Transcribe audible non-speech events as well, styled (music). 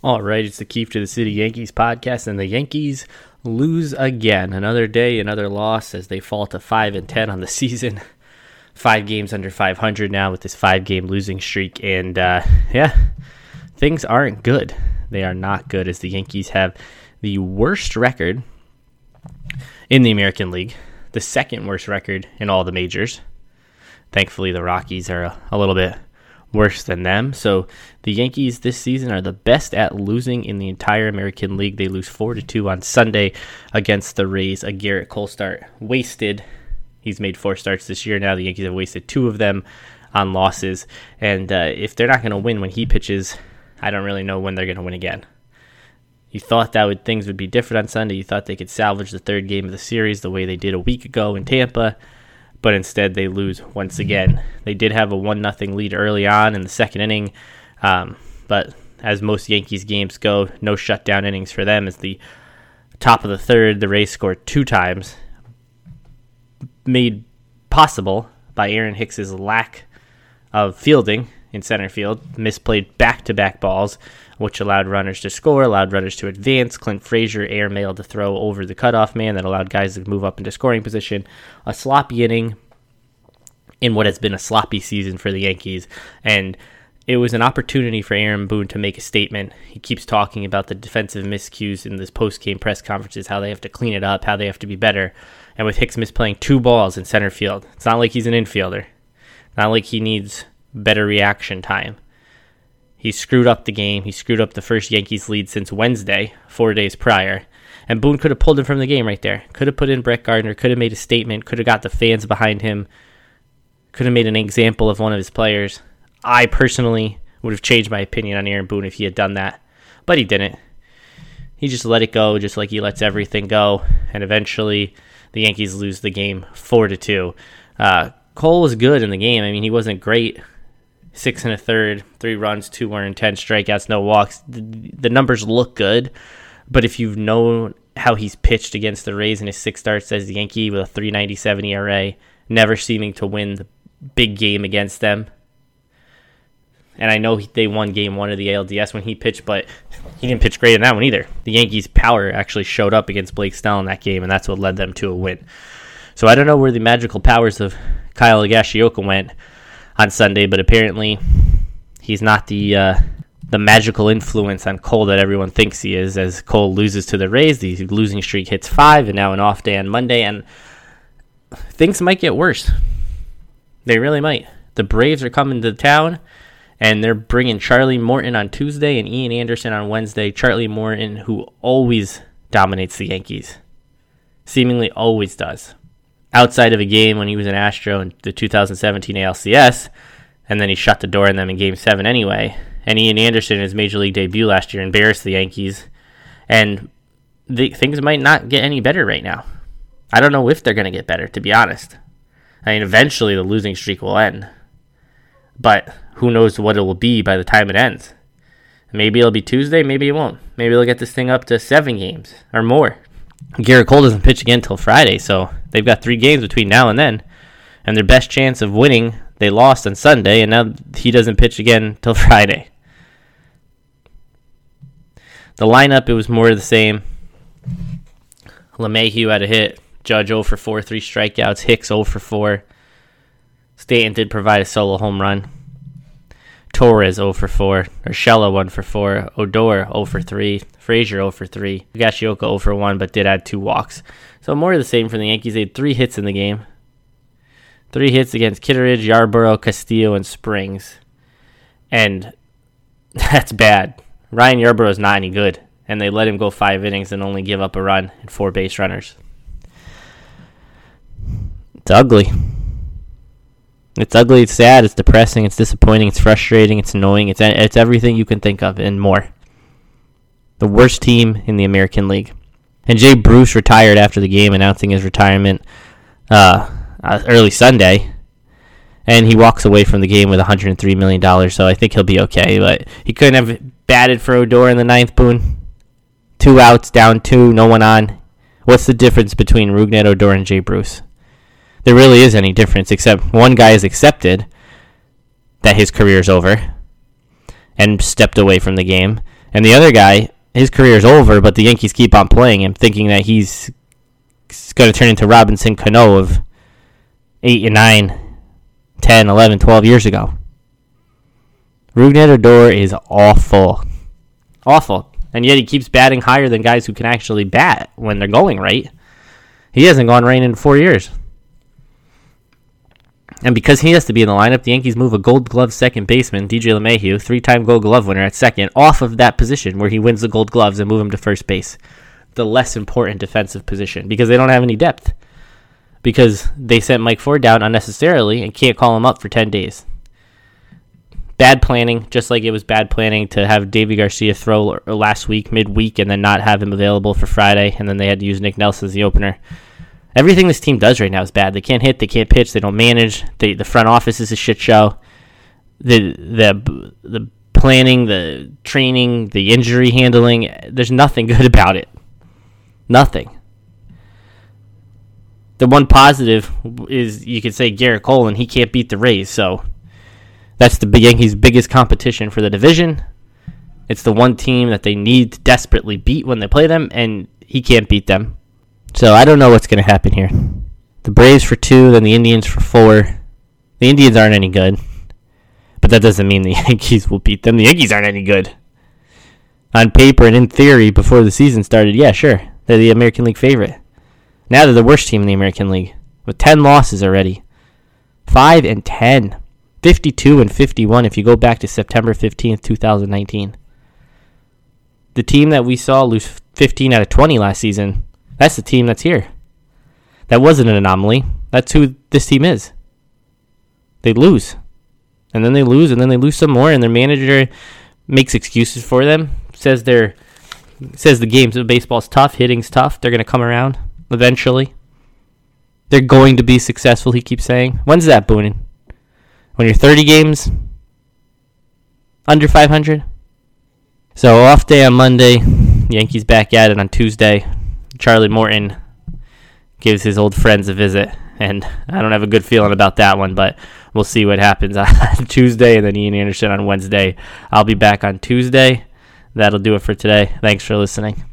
All right, it's the Keefe to the City Yankees podcast, and the Yankees lose again. Another day, another loss as they fall to 5 and 10 on the (laughs) season. Five games under 500 now with this five game losing streak. And uh, yeah, things aren't good. They are not good as the Yankees have the worst record in the American League, the second worst record in all the majors. Thankfully, the Rockies are a, a little bit worse than them. So the Yankees this season are the best at losing in the entire American League. They lose four to two on Sunday against the Rays. A Gerrit Cole start wasted. He's made four starts this year now. The Yankees have wasted two of them on losses. And uh, if they're not going to win when he pitches, I don't really know when they're going to win again. You thought that would things would be different on Sunday. You thought they could salvage the third game of the series the way they did a week ago in Tampa but instead they lose once again. They did have a one nothing lead early on in the second inning, um, but as most Yankees games go, no shutdown innings for them. As the top of the third, the Rays scored two times, made possible by Aaron Hicks's lack of fielding in center field, misplayed back to back balls, which allowed runners to score, allowed runners to advance. Clint Frazier airmailed to throw over the cutoff man that allowed guys to move up into scoring position. A sloppy inning in what has been a sloppy season for the Yankees. And it was an opportunity for Aaron Boone to make a statement. He keeps talking about the defensive miscues in this post game press conferences, how they have to clean it up, how they have to be better. And with Hicks misplaying two balls in center field, it's not like he's an infielder. Not like he needs better reaction time. He screwed up the game. He screwed up the first Yankees lead since Wednesday, four days prior. And Boone could have pulled him from the game right there. Could have put in Brett Gardner, could have made a statement, could have got the fans behind him, could have made an example of one of his players. I personally would have changed my opinion on Aaron Boone if he had done that, but he didn't. He just let it go, just like he lets everything go, and eventually the Yankees lose the game four to two. Uh, Cole was good in the game. I mean, he wasn't great. Six and a third, three runs, two earned, 10 strikeouts, no walks. The, the numbers look good, but if you've known how he's pitched against the Rays in his six starts as a Yankee with a 397 ERA, never seeming to win the big game against them. And I know they won game one of the ALDS when he pitched, but he didn't pitch great in that one either. The Yankees' power actually showed up against Blake Snell in that game, and that's what led them to a win. So I don't know where the magical powers of Kyle Higashioka went on Sunday, but apparently he's not the uh, the magical influence on Cole that everyone thinks he is. As Cole loses to the Rays, the losing streak hits five, and now an off day on Monday, and things might get worse. They really might. The Braves are coming to town, and they're bringing Charlie Morton on Tuesday and Ian Anderson on Wednesday. Charlie Morton, who always dominates the Yankees, seemingly always does outside of a game when he was an Astro in the 2017 ALCS, and then he shut the door on them in Game Seven anyway. And Ian Anderson, in his major league debut last year, embarrassed the Yankees, and the, things might not get any better right now. I don't know if they're going to get better, to be honest. I mean, eventually the losing streak will end, but who knows what it will be by the time it ends. Maybe it'll be Tuesday, maybe it won't. Maybe they'll get this thing up to seven games or more. Gerrit Cole doesn't pitch again until Friday, so they've got three games between now and then. And their best chance of winning, they lost on Sunday, and now he doesn't pitch again (laughs) until Friday. The lineup, it was more of the same. LeMahieu had a hit. Judge 0 for 4, three strikeouts. Hicks 0 for 4. Stanton did provide a solo home run. Torres 0 for 4. Urshela 1 for 4. Odor 0 for 3. Frazier 0 for 3. Higashioka 0 for 1, but did add two walks. So more of the same for the Yankees. They had three hits in the game. Three hits against Kittredge, Yarbrough, Castillo, and Springs. And (laughs) that's bad. Ryan Yarbrough is not any good. And they let him go five innings and only give up a run and four base runners. It's ugly. It's ugly, it's sad, it's depressing, it's disappointing, it's frustrating, it's annoying, it's it's everything you can think of and more. The worst team in the American League. And Jay Bruce retired after the game, announcing his retirement uh, uh early Sunday. And he walks away from the game with $103 million, so I think he'll be okay. But he couldn't have batted for Odor in the ninth, Boone. Two outs, down two, no one on. What's the difference between Rougned Odor and Jay Bruce? There really is any difference except one guy has accepted that his career is over and stepped away from the game, And the other guy, his career is over, but the Yankees keep on playing him, thinking that he's going to turn into Robinson Cano of 8 and 9, 10, 11, 12 years ago. Rougned Odor is awful. Awful. And yet he keeps batting higher than guys who can actually bat when they're going right. He hasn't gone right in four years. And because he has to be in the lineup, the Yankees move a gold glove second baseman, DJ LeMahieu, three time gold glove winner at second, off of that position where he wins the gold gloves and move him to first base. The less important defensive position because they don't have any depth. Because they sent Mike Ford down unnecessarily and can't call him up for 10 days. Bad planning, just like it was bad planning to have Deivi Garcia throw last week, midweek, and then not have him available for Friday, and then they had to use Nick Nelson as the opener Everything this team does right now is bad. They can't hit, they can't pitch, they don't manage. They, the front office is a shit show. The the the planning, the training, the injury handling, there's nothing good (laughs) about it. Nothing. The one positive is you could say Gerrit Cole, and he can't beat the Rays, so that's the Yankees' biggest competition for the division. It's the one team that they need to desperately beat when they play them, and he can't beat them. So I don't know what's going to happen here. The Braves for two, then the Indians for four. The Indians aren't any good, but that doesn't mean the (laughs) Yankees will beat them. The Yankees aren't any good. On paper and in theory, before the season started, yeah, sure, they're the American League favorite. Now they're the worst team in the American League with 10 losses already. 5 and 10. 52 and 51 if you go back to September 15th, 2019. The team that we saw lose 15 out of 20 last season that's the team that's here. That wasn't an anomaly. That's who this team is. They lose. And then they lose, and then they lose some more, and their manager makes excuses for them. Says they're says the games of baseball's tough, hitting's tough. They're gonna come around eventually. They're going to be successful, he keeps saying. When's that, Boonin? When you're 30 games under 500? So off day on Monday, Yankees back at it on Tuesday. Charlie Morton gives his old friends a visit, and I don't have a good feeling about that one, but we'll see what happens (laughs) on Tuesday, and then Ian Anderson on Wednesday. I'll be back on Tuesday. That'll do it for today. Thanks for listening.